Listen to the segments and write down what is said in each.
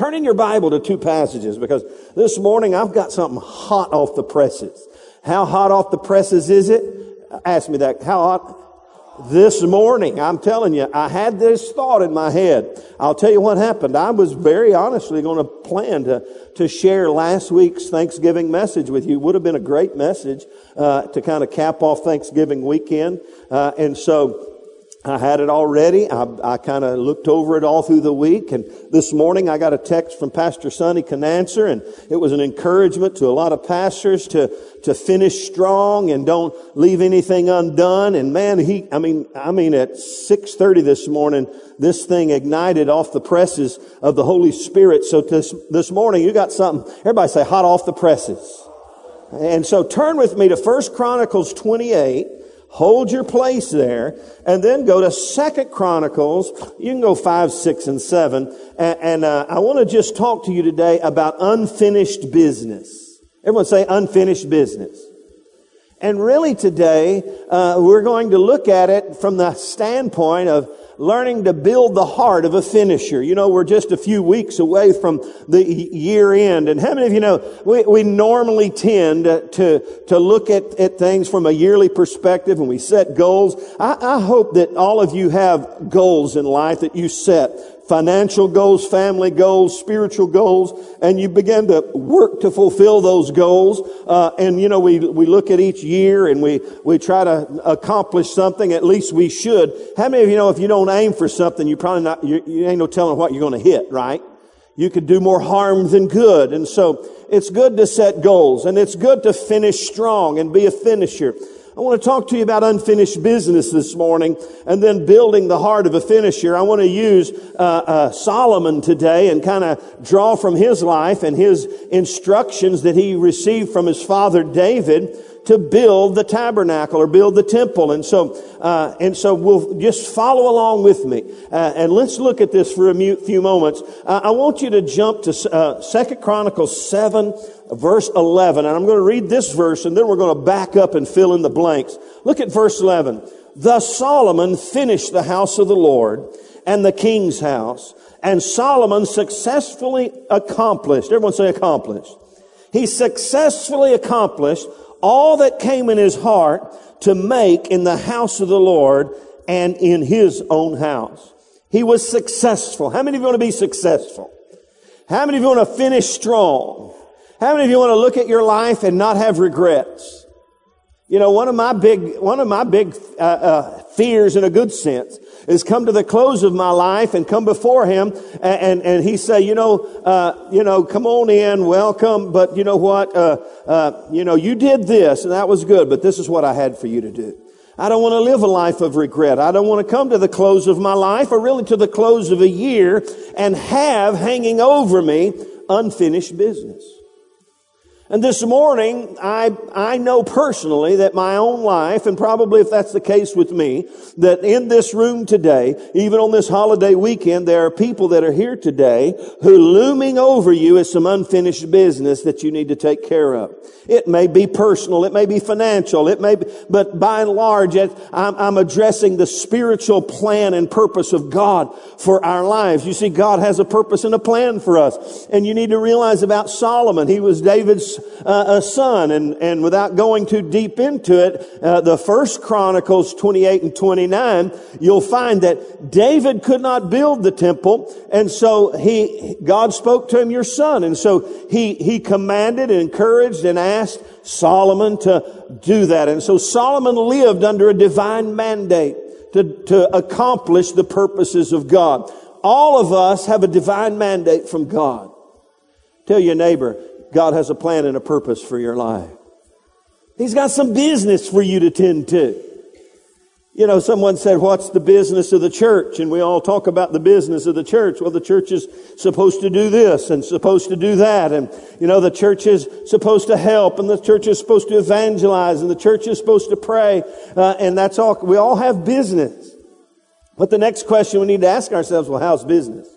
Turn in your Bible to two passages because this morning I've got something hot off the presses. How hot off the presses is it? Ask me that. How hot? This morning, I'm telling you, I had this thought in my head. I'll tell you what happened. I was very honestly going to plan to, to share last week's Thanksgiving message with you. Would have been a great message, uh, to kind of cap off Thanksgiving weekend. Uh, and so, I had it already. I, I kind of looked over it all through the week. And this morning I got a text from Pastor Sonny Canancer and it was an encouragement to a lot of pastors to, to finish strong and don't leave anything undone. And man, he, I mean, I mean at 6.30 this morning, this thing ignited off the presses of the Holy Spirit. So this, this morning you got something, everybody say hot off the presses. And so turn with me to First Chronicles 28. Hold your place there and then go to Second Chronicles. You can go five, six, and seven. And, and uh, I want to just talk to you today about unfinished business. Everyone say unfinished business. And really today, uh, we're going to look at it from the standpoint of learning to build the heart of a finisher. You know, we're just a few weeks away from the year end. And how many of you know, we, we normally tend to, to look at, at things from a yearly perspective and we set goals. I, I hope that all of you have goals in life that you set financial goals, family goals, spiritual goals, and you begin to work to fulfill those goals. Uh, and you know, we we look at each year and we we try to accomplish something. At least we should. How many of you know if you don't aim for something, you probably not you, you ain't no telling what you're going to hit, right? You could do more harm than good, and so it's good to set goals, and it's good to finish strong and be a finisher. I want to talk to you about unfinished business this morning and then building the heart of a finisher. I want to use uh, uh, Solomon today and kind of draw from his life and his instructions that he received from his father David to build the tabernacle or build the temple. And so, uh, and so we'll just follow along with me. Uh, and let's look at this for a few moments. Uh, I want you to jump to uh, Second Chronicles 7, verse 11. And I'm going to read this verse and then we're going to back up and fill in the blanks. Look at verse 11. Thus Solomon finished the house of the Lord and the king's house. And Solomon successfully accomplished, everyone say accomplished. He successfully accomplished all that came in his heart to make in the house of the Lord and in his own house. He was successful. How many of you want to be successful? How many of you want to finish strong? How many of you want to look at your life and not have regrets? You know, one of my big, one of my big uh, uh, fears, in a good sense, is come to the close of my life and come before Him, and and, and He say, you know, uh, you know, come on in, welcome, but you know what, uh, uh, you know, you did this and that was good, but this is what I had for you to do. I don't want to live a life of regret. I don't want to come to the close of my life, or really to the close of a year, and have hanging over me unfinished business. And this morning, I, I know personally that my own life, and probably if that's the case with me, that in this room today, even on this holiday weekend, there are people that are here today who looming over you is some unfinished business that you need to take care of. It may be personal, it may be financial, it may be, but by and large, I'm, I'm addressing the spiritual plan and purpose of God for our lives. You see, God has a purpose and a plan for us. And you need to realize about Solomon, he was David's uh, a son. And, and without going too deep into it, uh, the first Chronicles 28 and 29, you'll find that David could not build the temple. And so he, God spoke to him, your son. And so he, he commanded and encouraged and asked Solomon to do that. And so Solomon lived under a divine mandate to, to accomplish the purposes of God. All of us have a divine mandate from God. Tell your neighbor, God has a plan and a purpose for your life. He's got some business for you to tend to. You know, someone said, what's the business of the church? And we all talk about the business of the church. Well, the church is supposed to do this and supposed to do that. And, you know, the church is supposed to help and the church is supposed to evangelize and the church is supposed to pray. Uh, and that's all. We all have business. But the next question we need to ask ourselves, well, how's business?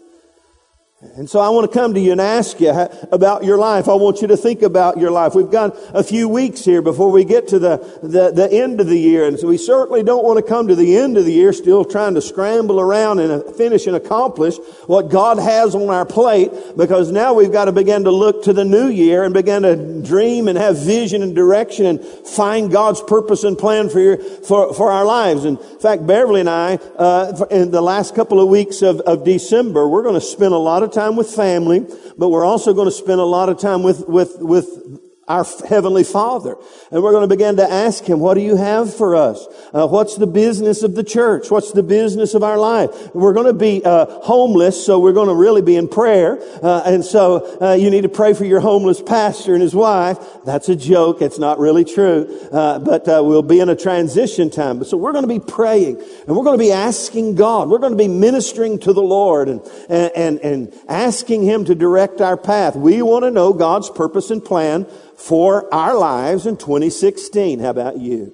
And so I want to come to you and ask you about your life. I want you to think about your life. We've got a few weeks here before we get to the, the, the, end of the year. And so we certainly don't want to come to the end of the year still trying to scramble around and finish and accomplish what God has on our plate because now we've got to begin to look to the new year and begin to dream and have vision and direction and find God's purpose and plan for your, for, for our lives. In fact, Beverly and I, uh, in the last couple of weeks of, of December, we're going to spend a lot of time with family, but we're also going to spend a lot of time with, with, with our Heavenly Father. And we're going to begin to ask Him, what do you have for us? Uh, what's the business of the church? What's the business of our life? We're going to be uh, homeless, so we're going to really be in prayer. Uh, and so uh, you need to pray for your homeless pastor and his wife. That's a joke. It's not really true. Uh, but uh, we'll be in a transition time. So we're going to be praying, and we're going to be asking God. We're going to be ministering to the Lord and, and, and, and asking Him to direct our path. We want to know God's purpose and plan for our lives in 2016. How about you?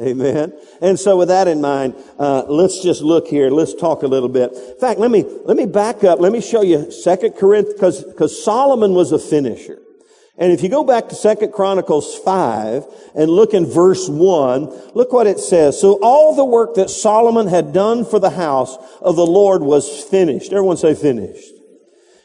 Amen. And so with that in mind, uh, let's just look here. Let's talk a little bit. In fact, let me, let me back up. Let me show you Second Corinthians, because, because Solomon was a finisher. And if you go back to Second Chronicles 5 and look in verse 1, look what it says. So all the work that Solomon had done for the house of the Lord was finished. Everyone say finished.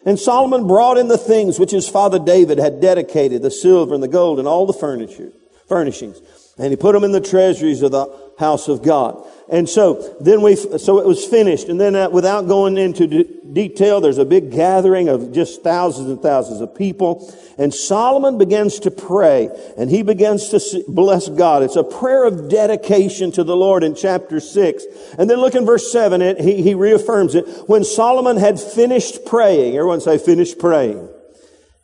And Solomon brought in the things which his father David had dedicated, the silver and the gold and all the furniture, furnishings. And he put them in the treasuries of the house of God. And so then we, so it was finished. And then uh, without going into detail, there's a big gathering of just thousands and thousands of people. And Solomon begins to pray and he begins to bless God. It's a prayer of dedication to the Lord in chapter six. And then look in verse seven, it, he, he reaffirms it. When Solomon had finished praying, everyone say finished praying.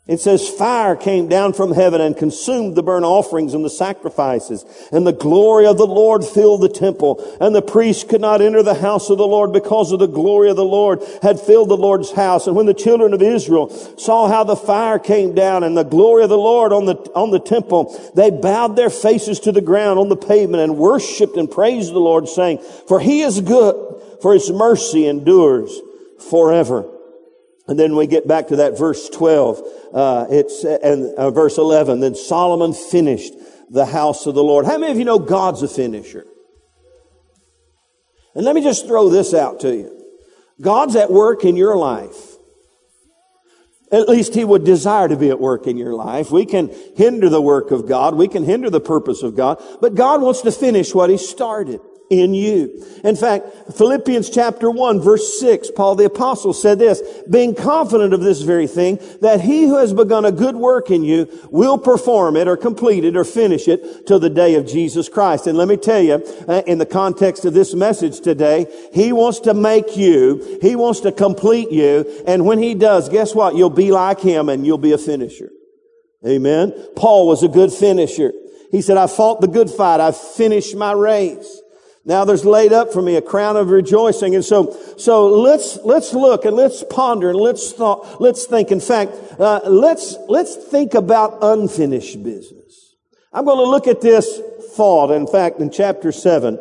It says fire came down from heaven and consumed the burnt offerings and the sacrifices. And the glory of the Lord filled the temple. And the priests could not enter the house of the Lord because of the glory of the Lord had filled the Lord's house. And when the children of Israel saw how the fire came down and the glory of the Lord on the, on the temple, they bowed their faces to the ground on the pavement and worshiped and praised the Lord saying, for he is good, for his mercy endures forever. And then we get back to that verse 12. Uh, it's, and uh, verse 11. Then Solomon finished the house of the Lord. How many of you know God's a finisher? And let me just throw this out to you. God's at work in your life. At least He would desire to be at work in your life. We can hinder the work of God. We can hinder the purpose of God. But God wants to finish what He started in you. In fact, Philippians chapter 1 verse 6, Paul the apostle said this, being confident of this very thing, that he who has begun a good work in you will perform it or complete it or finish it till the day of Jesus Christ. And let me tell you, uh, in the context of this message today, he wants to make you, he wants to complete you, and when he does, guess what? You'll be like him and you'll be a finisher. Amen. Paul was a good finisher. He said, I fought the good fight. I finished my race. Now there's laid up for me a crown of rejoicing. And so, so let's, let's look and let's ponder and let's thought, let's think. In fact, uh, let's, let's think about unfinished business. I'm going to look at this thought. In fact, in chapter seven,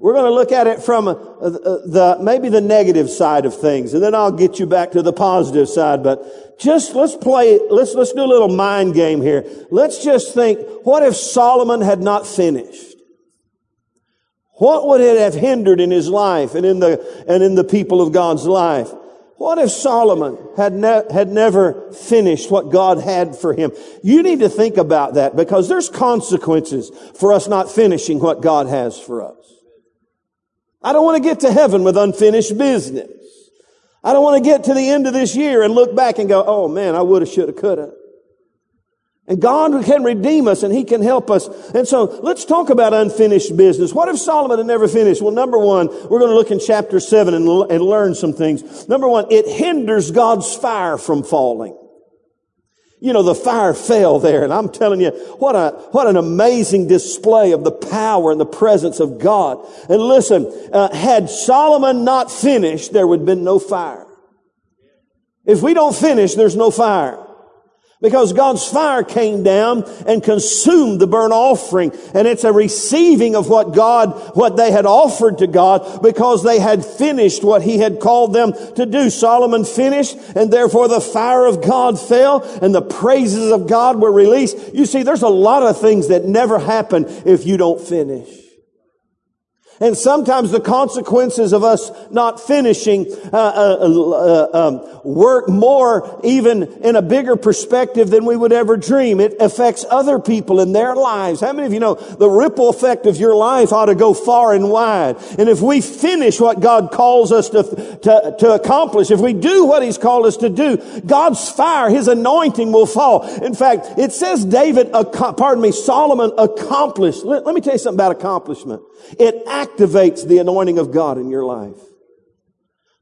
we're going to look at it from uh, the, maybe the negative side of things, and then I'll get you back to the positive side. But just let's play, let's, let's do a little mind game here. Let's just think, what if Solomon had not finished? What would it have hindered in his life and in the, and in the people of God's life? What if Solomon had, ne- had never finished what God had for him? You need to think about that because there's consequences for us not finishing what God has for us. I don't want to get to heaven with unfinished business. I don't want to get to the end of this year and look back and go, oh man, I woulda, shoulda, coulda. And God can redeem us and He can help us. And so let's talk about unfinished business. What if Solomon had never finished? Well, number one, we're going to look in chapter seven and, and learn some things. Number one, it hinders God's fire from falling. You know, the fire fell there and I'm telling you, what a, what an amazing display of the power and the presence of God. And listen, uh, had Solomon not finished, there would have been no fire. If we don't finish, there's no fire. Because God's fire came down and consumed the burnt offering. And it's a receiving of what God, what they had offered to God because they had finished what he had called them to do. Solomon finished and therefore the fire of God fell and the praises of God were released. You see, there's a lot of things that never happen if you don't finish. And sometimes the consequences of us not finishing uh, uh, uh, um, work more even in a bigger perspective than we would ever dream. It affects other people in their lives. How many of you know the ripple effect of your life ought to go far and wide? And if we finish what God calls us to, to, to accomplish, if we do what He's called us to do, God's fire, His anointing will fall. In fact, it says David, pardon me, Solomon accomplished. Let, let me tell you something about accomplishment. It activates the anointing of God in your life.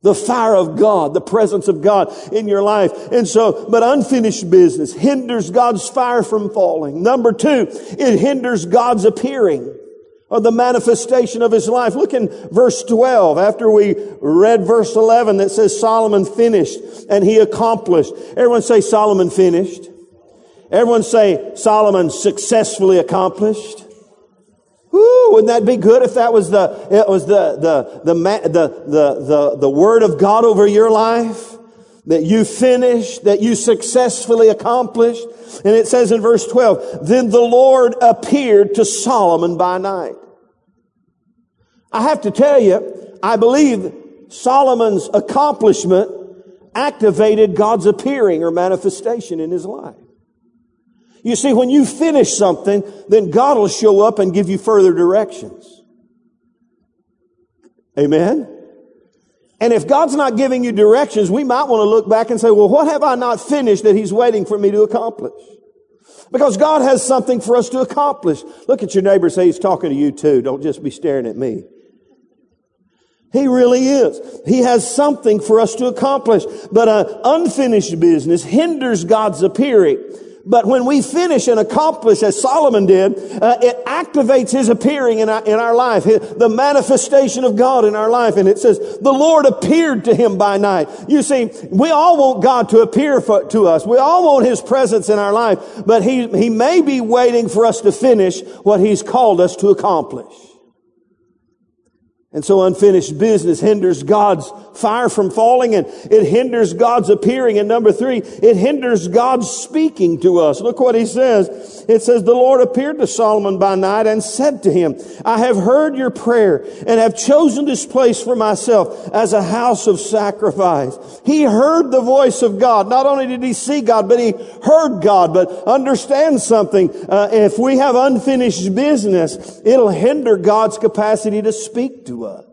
The fire of God, the presence of God in your life. And so, but unfinished business hinders God's fire from falling. Number two, it hinders God's appearing or the manifestation of his life. Look in verse 12 after we read verse 11 that says Solomon finished and he accomplished. Everyone say Solomon finished. Everyone say Solomon successfully accomplished. Wouldn't that be good if that was the, it was the, the, the, the, the, the, the word of God over your life? That you finished, that you successfully accomplished. And it says in verse 12, then the Lord appeared to Solomon by night. I have to tell you, I believe Solomon's accomplishment activated God's appearing or manifestation in his life. You see, when you finish something, then God will show up and give you further directions. Amen? And if God's not giving you directions, we might want to look back and say, well, what have I not finished that He's waiting for me to accomplish? Because God has something for us to accomplish. Look at your neighbor say He's talking to you too. Don't just be staring at me. He really is. He has something for us to accomplish. But an unfinished business hinders God's appearing. But when we finish and accomplish as Solomon did, uh, it activates his appearing in our, in our life, the manifestation of God in our life. And it says, the Lord appeared to him by night. You see, we all want God to appear for, to us. We all want his presence in our life, but he, he may be waiting for us to finish what he's called us to accomplish. And so unfinished business hinders God's fire from falling and it hinders God's appearing. And number three, it hinders God's speaking to us. Look what he says. It says, the Lord appeared to Solomon by night and said to him, I have heard your prayer and have chosen this place for myself as a house of sacrifice. He heard the voice of God. Not only did he see God, but he heard God. But understand something. Uh, if we have unfinished business, it'll hinder God's capacity to speak to us.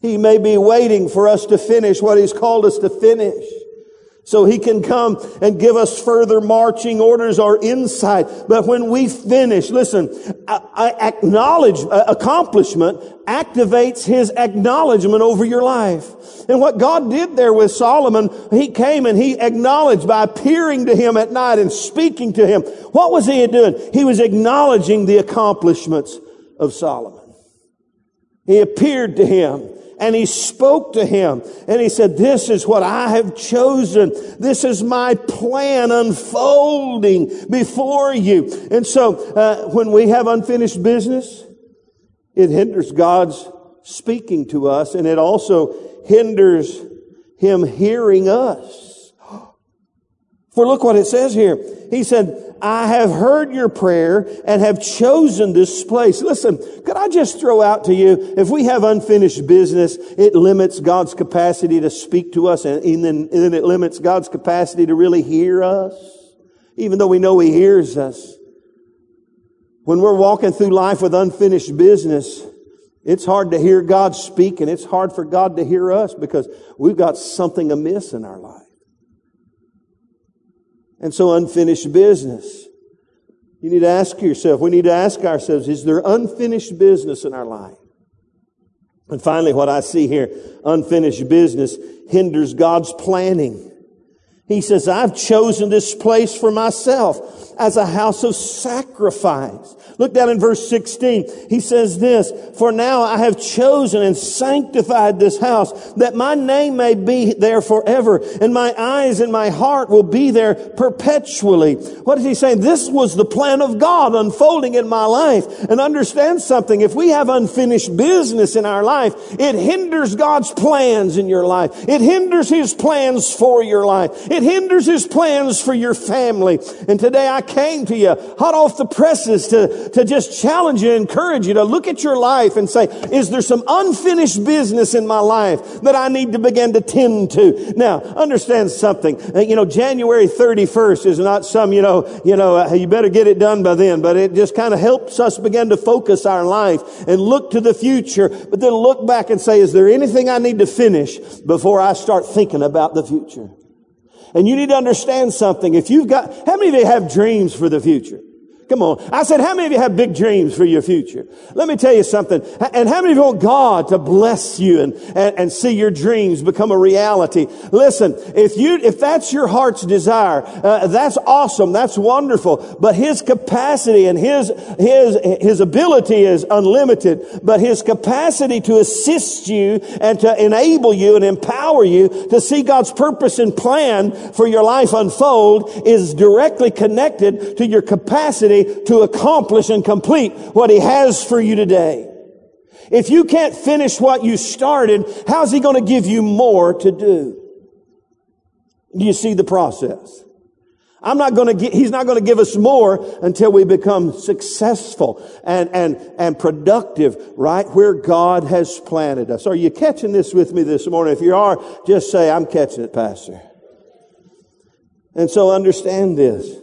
He may be waiting for us to finish what He's called us to finish. So He can come and give us further marching orders or insight. But when we finish, listen, acknowledge, accomplishment activates His acknowledgement over your life. And what God did there with Solomon, He came and He acknowledged by appearing to him at night and speaking to him. What was He doing? He was acknowledging the accomplishments of Solomon. He appeared to him and he spoke to him and he said, this is what I have chosen. This is my plan unfolding before you. And so, uh, when we have unfinished business, it hinders God's speaking to us and it also hinders him hearing us. For look what it says here. He said, I have heard your prayer and have chosen this place. Listen, could I just throw out to you, if we have unfinished business, it limits God's capacity to speak to us and, then, and then it limits God's capacity to really hear us, even though we know He hears us. When we're walking through life with unfinished business, it's hard to hear God speak and it's hard for God to hear us because we've got something amiss in our life. And so unfinished business. You need to ask yourself, we need to ask ourselves, is there unfinished business in our life? And finally, what I see here, unfinished business hinders God's planning. He says, I've chosen this place for myself as a house of sacrifice. Look down in verse 16. He says this, for now I have chosen and sanctified this house that my name may be there forever and my eyes and my heart will be there perpetually. What is he saying? This was the plan of God unfolding in my life. And understand something. If we have unfinished business in our life, it hinders God's plans in your life. It hinders his plans for your life. It hinders his plans for your family. And today I came to you hot off the presses to, to just challenge you, encourage you to look at your life and say, is there some unfinished business in my life that I need to begin to tend to? Now, understand something. Uh, you know, January 31st is not some, you know, you know, uh, you better get it done by then, but it just kind of helps us begin to focus our life and look to the future, but then look back and say, is there anything I need to finish before I start thinking about the future? And you need to understand something. If you've got, how many of you have dreams for the future? Come on. I said, how many of you have big dreams for your future? Let me tell you something. And how many of you want God to bless you and, and, and see your dreams become a reality? Listen, if you, if that's your heart's desire, uh, that's awesome. That's wonderful. But His capacity and His, His, His ability is unlimited. But His capacity to assist you and to enable you and empower you to see God's purpose and plan for your life unfold is directly connected to your capacity to accomplish and complete what He has for you today. If you can't finish what you started, how's He going to give you more to do? Do you see the process? I'm not going to get, he's not going to give us more until we become successful and, and, and productive right where God has planted us. Are you catching this with me this morning? If you are, just say, I'm catching it, Pastor. And so understand this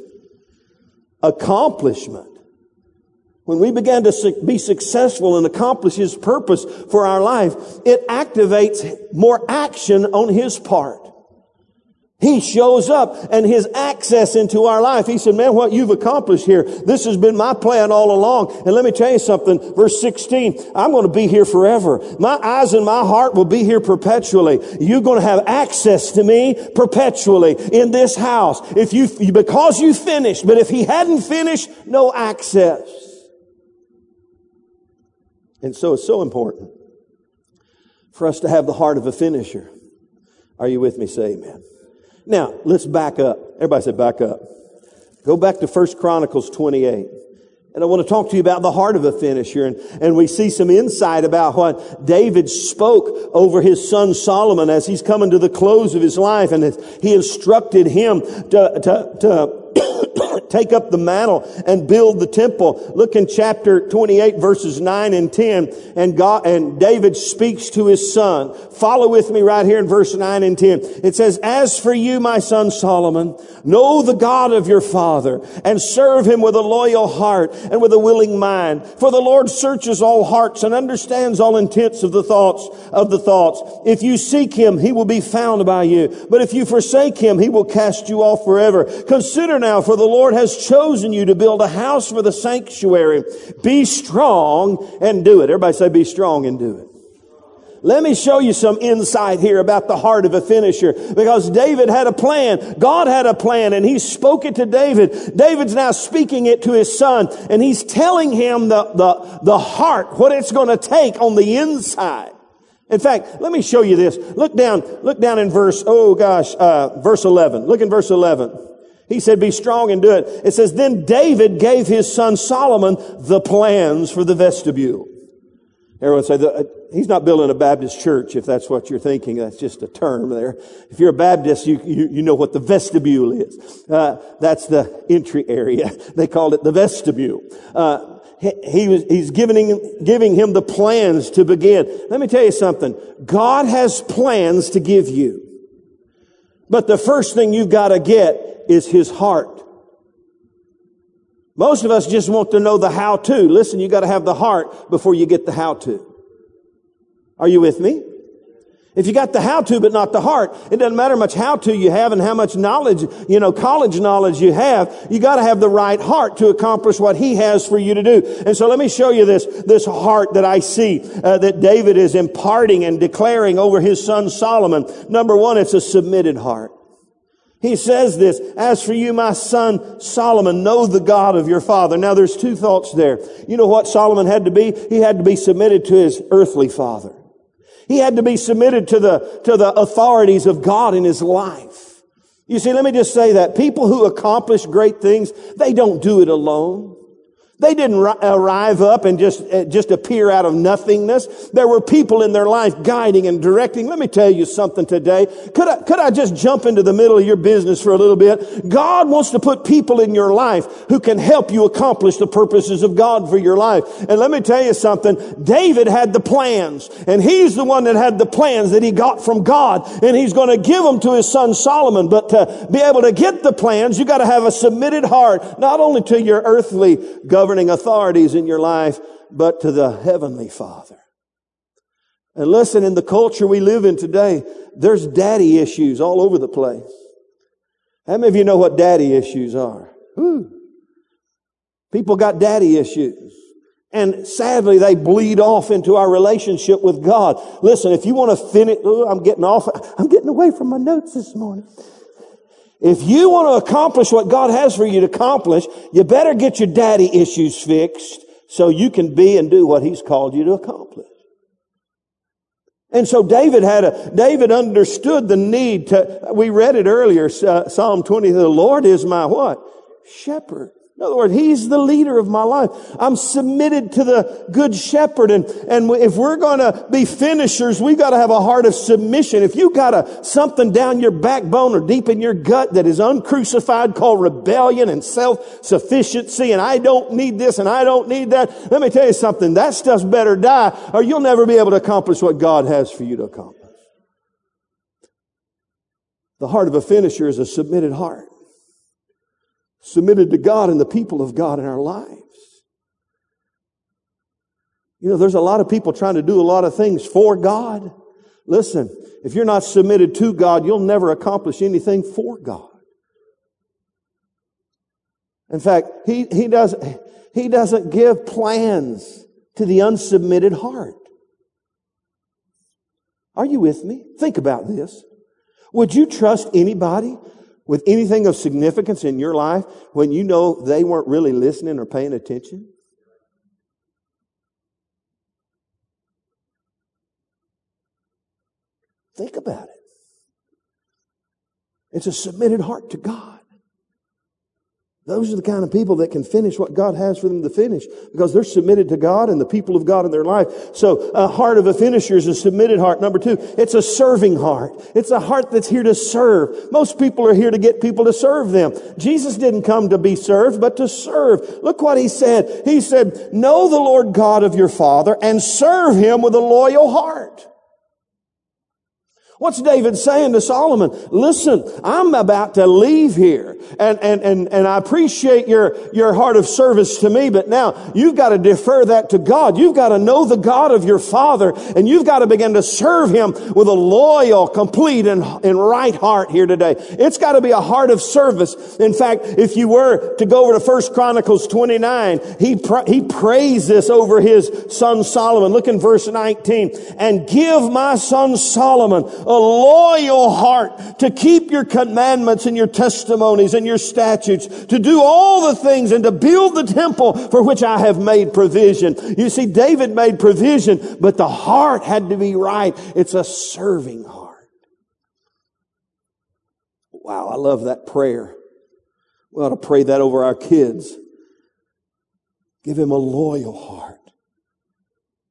accomplishment. When we begin to be successful and accomplish His purpose for our life, it activates more action on His part. He shows up and his access into our life. He said, man, what you've accomplished here, this has been my plan all along. And let me tell you something, verse 16, I'm going to be here forever. My eyes and my heart will be here perpetually. You're going to have access to me perpetually in this house. If you, because you finished, but if he hadn't finished, no access. And so it's so important for us to have the heart of a finisher. Are you with me? Say amen. Now, let's back up. Everybody say back up. Go back to 1 Chronicles 28. And I want to talk to you about the heart of a finisher. And, and we see some insight about what David spoke over his son Solomon as he's coming to the close of his life. And he instructed him to, to, to take up the mantle and build the temple. Look in chapter 28 verses 9 and 10 and God, and David speaks to his son. Follow with me right here in verse 9 and 10. It says, as for you, my son Solomon, know the God of your father and serve him with a loyal heart and with a willing mind. For the Lord searches all hearts and understands all intents of the thoughts of the thoughts. If you seek him, he will be found by you. But if you forsake him, he will cast you off forever. Consider now, for the Lord has chosen you to build a house for the sanctuary. Be strong and do it. Everybody say be strong and do it. Let me show you some insight here about the heart of a finisher because David had a plan. God had a plan and he spoke it to David. David's now speaking it to his son and he's telling him the, the, the heart, what it's going to take on the inside. In fact, let me show you this. Look down, look down in verse, oh gosh, uh, verse 11. Look in verse 11. He said, be strong and do it. It says, then David gave his son Solomon the plans for the vestibule. Everyone say, uh, he's not building a Baptist church if that's what you're thinking. That's just a term there. If you're a Baptist, you, you, you know what the vestibule is. Uh, that's the entry area. They called it the vestibule. Uh, he, he was, he's giving, giving him the plans to begin. Let me tell you something. God has plans to give you. But the first thing you've got to get is his heart. Most of us just want to know the how to. Listen, you got to have the heart before you get the how to. Are you with me? If you got the how to but not the heart, it doesn't matter much how to you have and how much knowledge, you know, college knowledge you have. You got to have the right heart to accomplish what he has for you to do. And so let me show you this, this heart that I see uh, that David is imparting and declaring over his son Solomon. Number one, it's a submitted heart. He says this, as for you, my son Solomon, know the God of your father. Now there's two thoughts there. You know what Solomon had to be? He had to be submitted to his earthly father. He had to be submitted to the, to the authorities of God in his life. You see, let me just say that people who accomplish great things, they don't do it alone. They didn't arrive up and just, uh, just appear out of nothingness. There were people in their life guiding and directing. Let me tell you something today. Could I, could I just jump into the middle of your business for a little bit? God wants to put people in your life who can help you accomplish the purposes of God for your life. And let me tell you something. David had the plans and he's the one that had the plans that he got from God and he's going to give them to his son Solomon. But to be able to get the plans, you got to have a submitted heart, not only to your earthly government, governing authorities in your life, but to the Heavenly Father. And listen, in the culture we live in today, there's daddy issues all over the place. How many of you know what daddy issues are? People got daddy issues. And sadly, they bleed off into our relationship with God. Listen, if you want to finish, oh, I'm getting off, I'm getting away from my notes this morning. If you want to accomplish what God has for you to accomplish, you better get your daddy issues fixed so you can be and do what He's called you to accomplish. And so David had a, David understood the need to, we read it earlier, uh, Psalm 20, the Lord is my what? Shepherd. In other words, He's the leader of my life. I'm submitted to the good shepherd. And, and if we're going to be finishers, we've got to have a heart of submission. If you got a, something down your backbone or deep in your gut that is uncrucified called rebellion and self-sufficiency and I don't need this and I don't need that, let me tell you something. That stuff's better die or you'll never be able to accomplish what God has for you to accomplish. The heart of a finisher is a submitted heart submitted to God and the people of God in our lives. You know, there's a lot of people trying to do a lot of things for God. Listen, if you're not submitted to God, you'll never accomplish anything for God. In fact, he, he, does, he doesn't give plans to the unsubmitted heart. Are you with me? Think about this. Would you trust anybody with anything of significance in your life when you know they weren't really listening or paying attention? Think about it. It's a submitted heart to God. Those are the kind of people that can finish what God has for them to finish because they're submitted to God and the people of God in their life. So a heart of a finisher is a submitted heart. Number two, it's a serving heart. It's a heart that's here to serve. Most people are here to get people to serve them. Jesus didn't come to be served, but to serve. Look what he said. He said, know the Lord God of your father and serve him with a loyal heart. What's David saying to Solomon? Listen, I'm about to leave here and, and, and, and I appreciate your, your heart of service to me, but now you've got to defer that to God. You've got to know the God of your father and you've got to begin to serve him with a loyal, complete and, and right heart here today. It's got to be a heart of service. In fact, if you were to go over to First Chronicles 29, he, he prays this over his son Solomon. Look in verse 19 and give my son Solomon loyal heart to keep your commandments and your testimonies and your statutes, to do all the things and to build the temple for which I have made provision. You see, David made provision, but the heart had to be right. It's a serving heart. Wow, I love that prayer. We ought to pray that over our kids. Give him a loyal heart.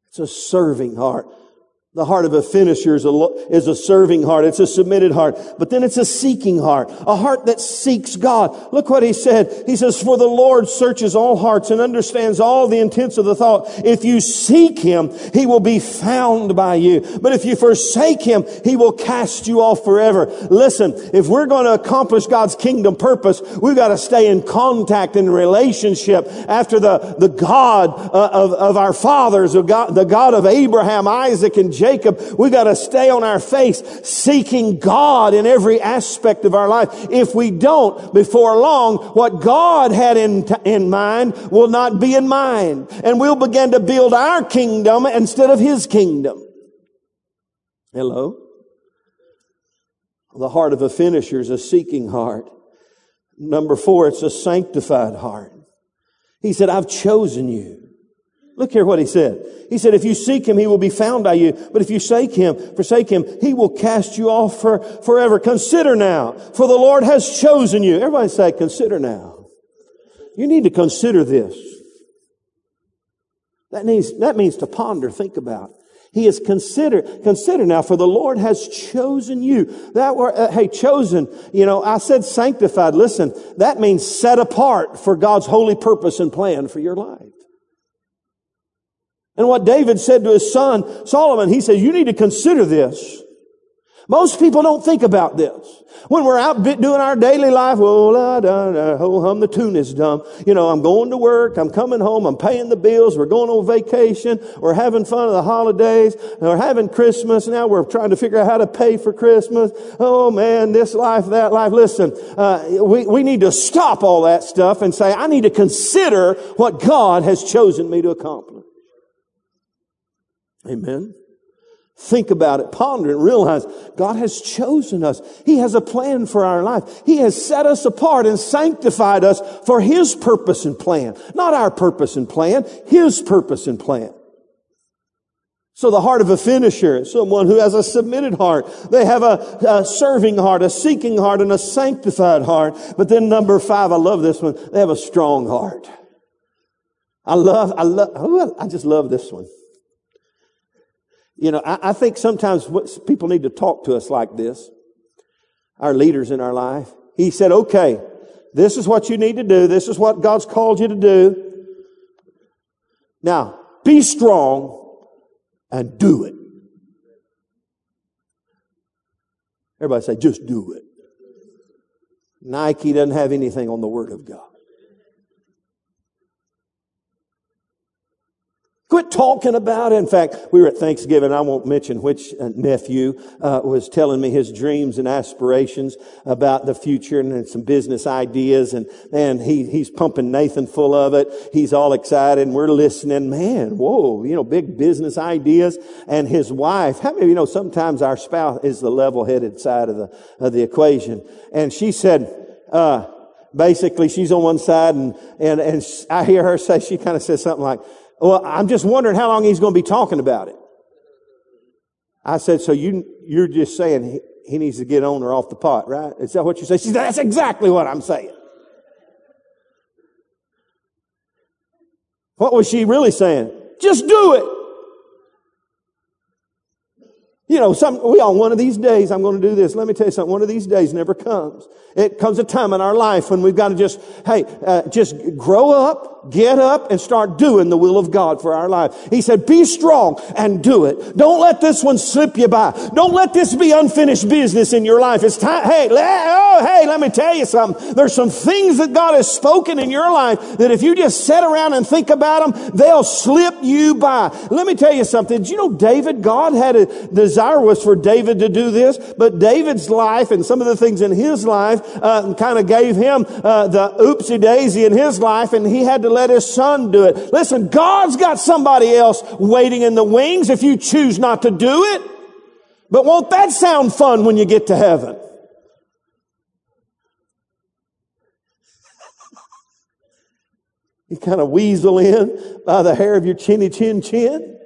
It's a serving heart. The heart of a finisher is a, is a serving heart. It's a submitted heart. But then it's a seeking heart. A heart that seeks God. Look what he said. He says, for the Lord searches all hearts and understands all the intents of the thought. If you seek him, he will be found by you. But if you forsake him, he will cast you off forever. Listen, if we're going to accomplish God's kingdom purpose, we've got to stay in contact and relationship after the, the God uh, of, of our fathers, the God, the God of Abraham, Isaac, and Jacob Jacob, we've got to stay on our face seeking God in every aspect of our life. If we don't, before long, what God had in, in mind will not be in mind. And we'll begin to build our kingdom instead of His kingdom. Hello? The heart of a finisher is a seeking heart. Number four, it's a sanctified heart. He said, I've chosen you. Look here what he said. He said, if you seek him, he will be found by you. But if you forsake him, forsake him, he will cast you off for forever. Consider now, for the Lord has chosen you. Everybody say, consider now. You need to consider this. That means, that means to ponder, think about. He is consider, consider now, for the Lord has chosen you. That word, uh, hey, chosen, you know, I said sanctified. Listen, that means set apart for God's holy purpose and plan for your life. And what David said to his son Solomon, he says, you need to consider this. Most people don't think about this. When we're out doing our daily life, well, la, da, da, ho, hum, the tune is dumb. You know, I'm going to work, I'm coming home, I'm paying the bills, we're going on vacation, we're having fun of the holidays, we're having Christmas, now we're trying to figure out how to pay for Christmas. Oh man, this life, that life. Listen, uh, we, we need to stop all that stuff and say, I need to consider what God has chosen me to accomplish. Amen. Think about it, ponder it, realize God has chosen us. He has a plan for our life. He has set us apart and sanctified us for His purpose and plan. Not our purpose and plan, His purpose and plan. So the heart of a finisher is someone who has a submitted heart. They have a, a, serving heart, a seeking heart, and a sanctified heart. But then number five, I love this one. They have a strong heart. I love, I love, I just love this one. You know, I, I think sometimes people need to talk to us like this, our leaders in our life. He said, okay, this is what you need to do. This is what God's called you to do. Now, be strong and do it. Everybody say, just do it. Nike doesn't have anything on the Word of God. Quit talking about it. In fact, we were at Thanksgiving. I won't mention which uh, nephew uh, was telling me his dreams and aspirations about the future and some business ideas. And man, he he's pumping Nathan full of it. He's all excited, and we're listening. Man, whoa, you know, big business ideas. And his wife. How many you know sometimes our spouse is the level-headed side of the of the equation? And she said. Uh, basically, she's on one side, and and and I hear her say she kind of says something like well, I'm just wondering how long he's going to be talking about it. I said, so you, you're just saying he, he needs to get on or off the pot, right? Is that what you say? She said, that's exactly what I'm saying. What was she really saying? Just do it. You know, some, we all, one of these days, I'm going to do this. Let me tell you something. One of these days never comes. It comes a time in our life when we've got to just, hey, uh, just grow up, get up, and start doing the will of God for our life. He said, be strong and do it. Don't let this one slip you by. Don't let this be unfinished business in your life. It's time, hey, oh, hey, let me tell you something. There's some things that God has spoken in your life that if you just sit around and think about them, they'll slip you by. Let me tell you something. Did you know David, God had a desire desire was for David to do this, but David's life and some of the things in his life uh, kind of gave him uh, the oopsie daisy in his life, and he had to let his son do it. Listen, God's got somebody else waiting in the wings if you choose not to do it. But won't that sound fun when you get to heaven? You kind of weasel in by the hair of your chinny chin chin.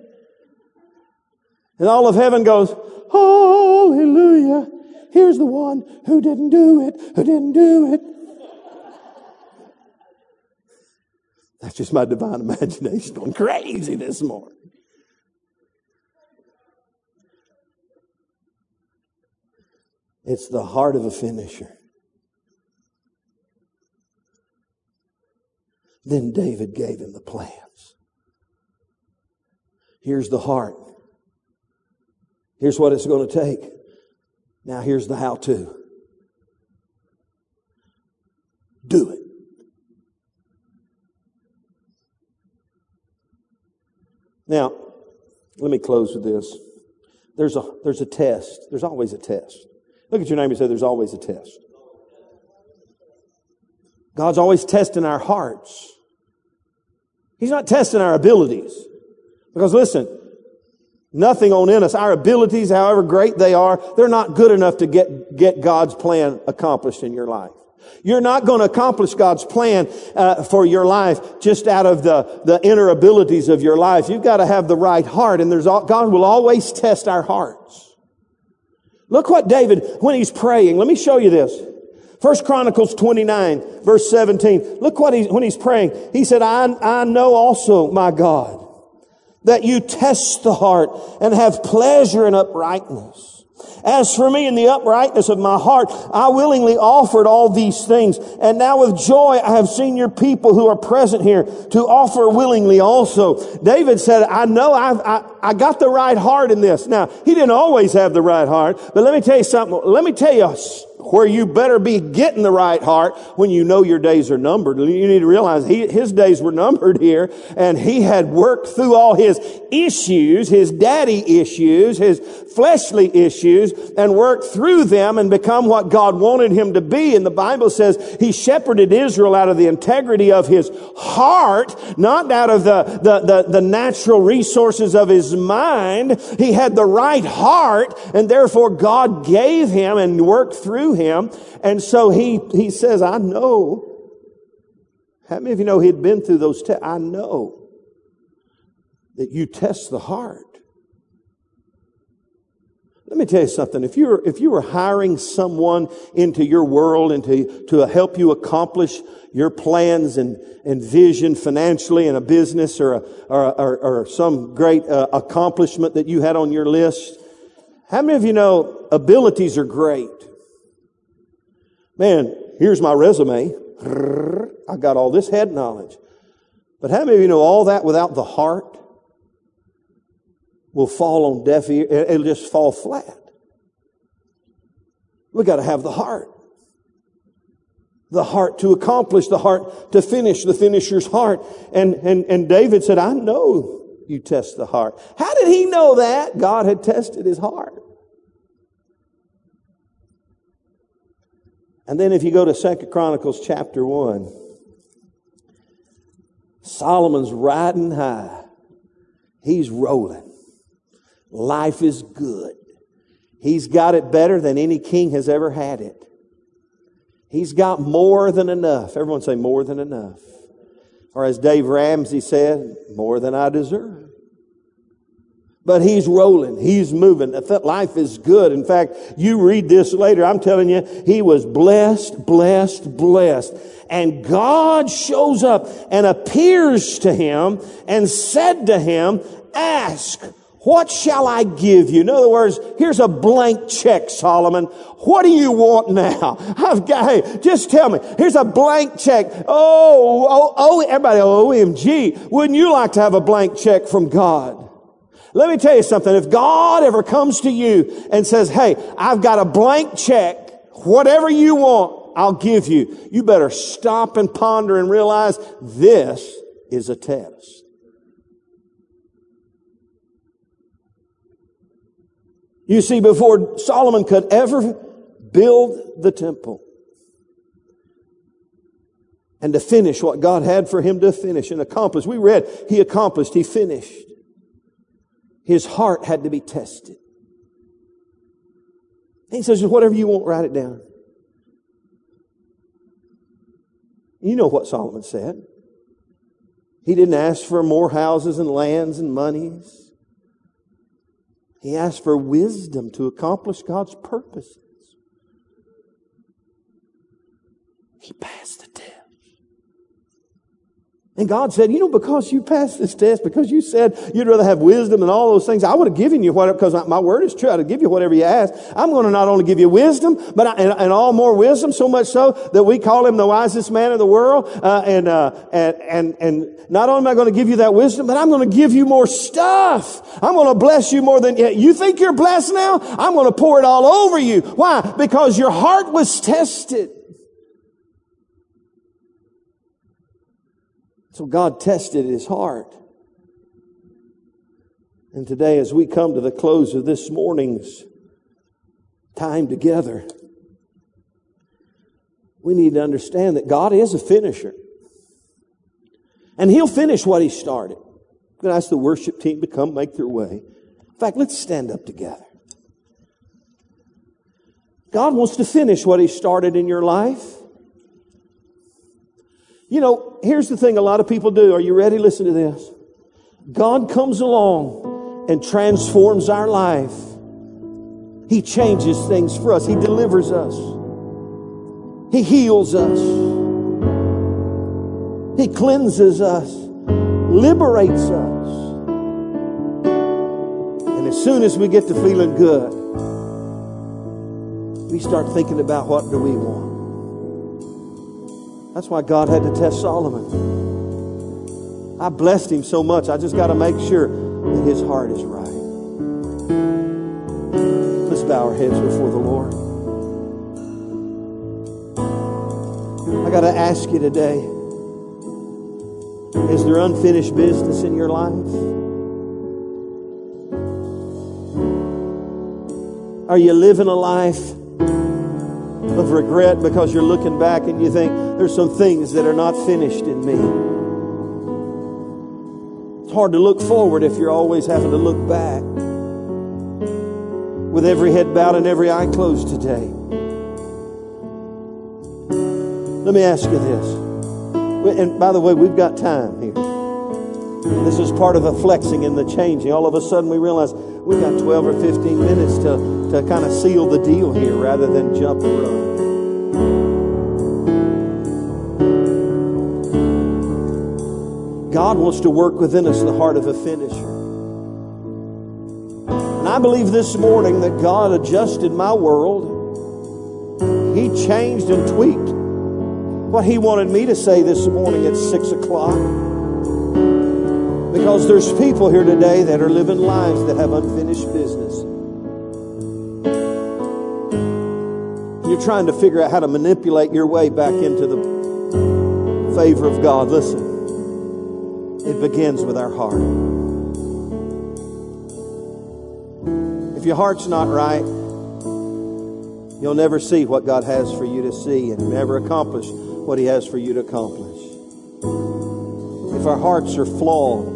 And all of heaven goes, Hallelujah. Here's the one who didn't do it, who didn't do it. That's just my divine imagination going crazy this morning. It's the heart of a finisher. Then David gave him the plans. Here's the heart. Here's what it's going to take. Now, here's the how to do it. Now, let me close with this. There's a, there's a test. There's always a test. Look at your name and say, There's always a test. God's always testing our hearts. He's not testing our abilities. Because listen, Nothing on in us. Our abilities, however great they are, they're not good enough to get, get God's plan accomplished in your life. You're not going to accomplish God's plan uh, for your life just out of the, the inner abilities of your life. You've got to have the right heart, and there's all, God will always test our hearts. Look what David, when he's praying, let me show you this. First Chronicles 29, verse 17. Look what he's, when he's praying. He said, I, I know also, my God, that you test the heart and have pleasure in uprightness. As for me in the uprightness of my heart, I willingly offered all these things. And now with joy, I have seen your people who are present here to offer willingly also. David said, I know I've, I, I got the right heart in this. Now, he didn't always have the right heart, but let me tell you something. Let me tell you where you better be getting the right heart when you know your days are numbered. You need to realize he, his days were numbered here and he had worked through all his issues, his daddy issues, his fleshly issues and work through them and become what God wanted him to be. And the Bible says he shepherded Israel out of the integrity of his heart, not out of the, the, the, the natural resources of his mind. He had the right heart and therefore God gave him and worked through him. And so he, he says, I know. How many of you know he'd been through those tests? I know that you test the heart. Let me tell you something. If you were, if you were hiring someone into your world and to, to help you accomplish your plans and, and vision financially in a business or, a, or, or, or, some great uh, accomplishment that you had on your list, how many of you know abilities are great? Man, here's my resume. I got all this head knowledge. But how many of you know all that without the heart will fall on deaf ear? It'll just fall flat. We got to have the heart. The heart to accomplish, the heart to finish, the finisher's heart. And, and, and David said, I know you test the heart. How did he know that? God had tested his heart. And then if you go to Second Chronicles chapter 1, Solomon's riding high. He's rolling. Life is good. He's got it better than any king has ever had it. He's got more than enough. Everyone say more than enough. Or as Dave Ramsey said, more than I deserve. But he's rolling. He's moving. Life is good. In fact, you read this later. I'm telling you, he was blessed, blessed, blessed. And God shows up and appears to him and said to him, ask, what shall I give you? In other words, here's a blank check, Solomon. What do you want now? I've got, hey, just tell me. Here's a blank check. Oh, oh, oh, everybody, oh, OMG. Wouldn't you like to have a blank check from God? Let me tell you something. If God ever comes to you and says, Hey, I've got a blank check, whatever you want, I'll give you. You better stop and ponder and realize this is a test. You see, before Solomon could ever build the temple and to finish what God had for him to finish and accomplish, we read, he accomplished, he finished. His heart had to be tested. he says, whatever you want, write it down. You know what Solomon said. He didn't ask for more houses and lands and monies. He asked for wisdom to accomplish God's purposes. He test. And God said, you know, because you passed this test, because you said you'd rather have wisdom and all those things, I would have given you whatever, because my word is true. I'd give you whatever you ask. I'm going to not only give you wisdom, but I, and, and, all more wisdom, so much so that we call him the wisest man in the world. Uh, and, uh, and, and, and not only am I going to give you that wisdom, but I'm going to give you more stuff. I'm going to bless you more than, you think you're blessed now? I'm going to pour it all over you. Why? Because your heart was tested. So God tested his heart. And today, as we come to the close of this morning's time together, we need to understand that God is a finisher. And He'll finish what He started. I'm going to ask the worship team to come make their way. In fact, let's stand up together. God wants to finish what He started in your life. You know, here's the thing a lot of people do. Are you ready? Listen to this. God comes along and transforms our life. He changes things for us. He delivers us. He heals us. He cleanses us, liberates us. And as soon as we get to feeling good, we start thinking about what do we want. That's why God had to test Solomon. I blessed him so much. I just got to make sure that his heart is right. Let's bow our heads before the Lord. I got to ask you today is there unfinished business in your life? Are you living a life regret because you're looking back and you think there's some things that are not finished in me. It's hard to look forward if you're always having to look back. With every head bowed and every eye closed today. Let me ask you this. And by the way, we've got time here. This is part of the flexing and the changing. All of a sudden we realize we've got 12 or 15 minutes to to kind of seal the deal here rather than jump the rope. God wants to work within us the heart of a finisher. And I believe this morning that God adjusted my world. He changed and tweaked what He wanted me to say this morning at 6 o'clock. Because there's people here today that are living lives that have unfinished business. you're trying to figure out how to manipulate your way back into the favor of God, listen, it begins with our heart. If your heart's not right, you'll never see what God has for you to see and never accomplish what He has for you to accomplish. If our hearts are flawed,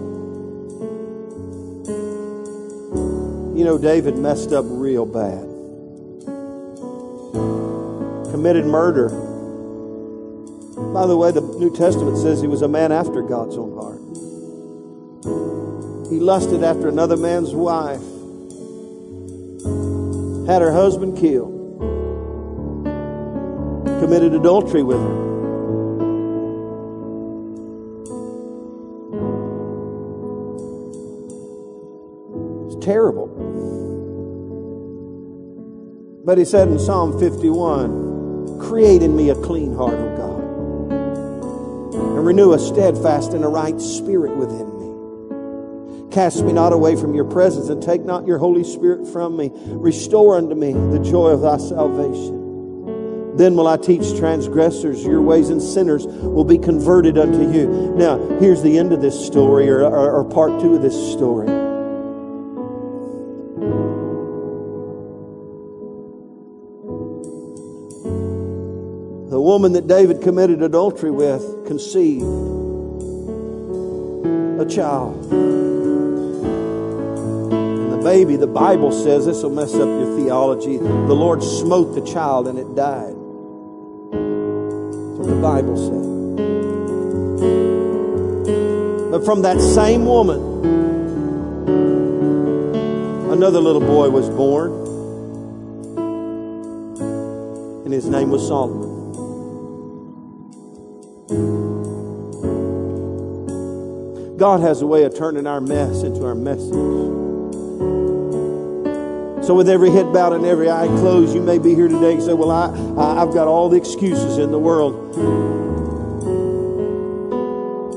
you know, David messed up real bad committed murder. By the way, the New Testament says he was a man after God's own heart. He lusted after another man's wife, had her husband killed, committed adultery with her. It's terrible. But he said in Psalm 51, Create in me a clean heart, O God, renew a steadfast and a right spirit within me. Cast me not away from your presence, and take not your Holy Spirit from me. Restore unto me the joy of thy salvation. Then will I teach transgressors your ways, and sinners will be converted unto you. Now, here's the end of this story, or, or, or part two of this story. Woman that David committed adultery with conceived a child. And the baby, the Bible says, this will mess up your theology. The Lord smote the child and it died. That's what the Bible says. But from that same woman, another little boy was born, and his name was Solomon. God has a way of turning our mess into our message. So, with every head bowed and every eye closed, you may be here today and say, Well, I, I, I've got all the excuses in the world.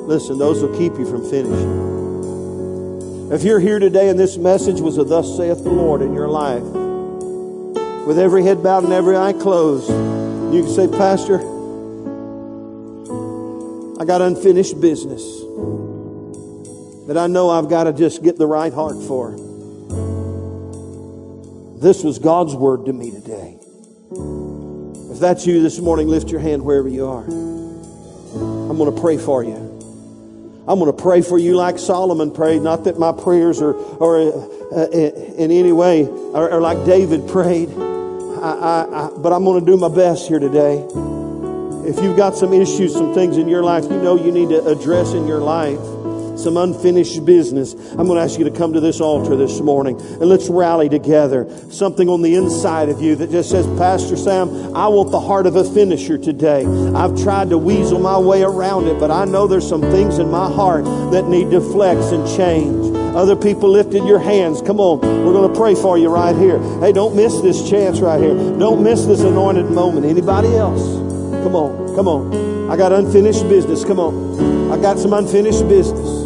Listen, those will keep you from finishing. If you're here today and this message was a thus saith the Lord in your life, with every head bowed and every eye closed, you can say, Pastor, I got unfinished business that I know I've got to just get the right heart for. This was God's word to me today. If that's you this morning, lift your hand wherever you are. I'm going to pray for you. I'm going to pray for you like Solomon prayed. Not that my prayers are, are uh, in, in, any way, or like David prayed. I, I, I, but I'm going to do my best here today. If you've got some issues, some things in your life you know you need to address in your life, some unfinished business, I'm going to ask you to come to this altar this morning and let's rally together. Something on the inside of you that just says, Pastor Sam, I want the heart of a finisher today. I've tried to weasel my way around it, but I know there's some things in my heart that need to flex and change. Other people lifted your hands. Come on. We're going to pray for you right here. Hey, don't miss this chance right here. Don't miss this anointed moment. Anybody else? Come on. Come on. I got unfinished business. Come on. I got some unfinished business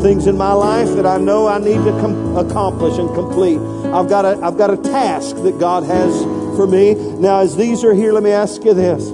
things in my life that I know I need to com- accomplish and complete. I've got a, I've got a task that God has for me. Now, as these are here, let me ask you this.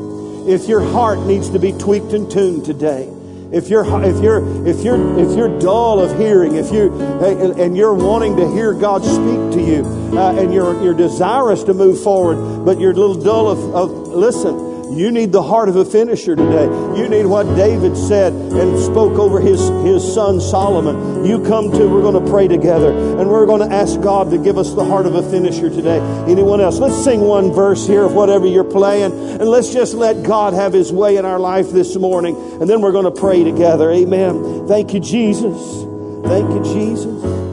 If your heart needs to be tweaked and tuned today, if you're if you're if you're if you're dull of hearing, if you and you're wanting to hear God speak to you, uh, and you're you're desirous to move forward, but you're a little dull of, of listen. You need the heart of a finisher today. You need what David said and spoke over his, his son Solomon. You come to, we're going to pray together and we're going to ask God to give us the heart of a finisher today. Anyone else? Let's sing one verse here of whatever you're playing and let's just let God have his way in our life this morning and then we're going to pray together. Amen. Thank you, Jesus. Thank you, Jesus.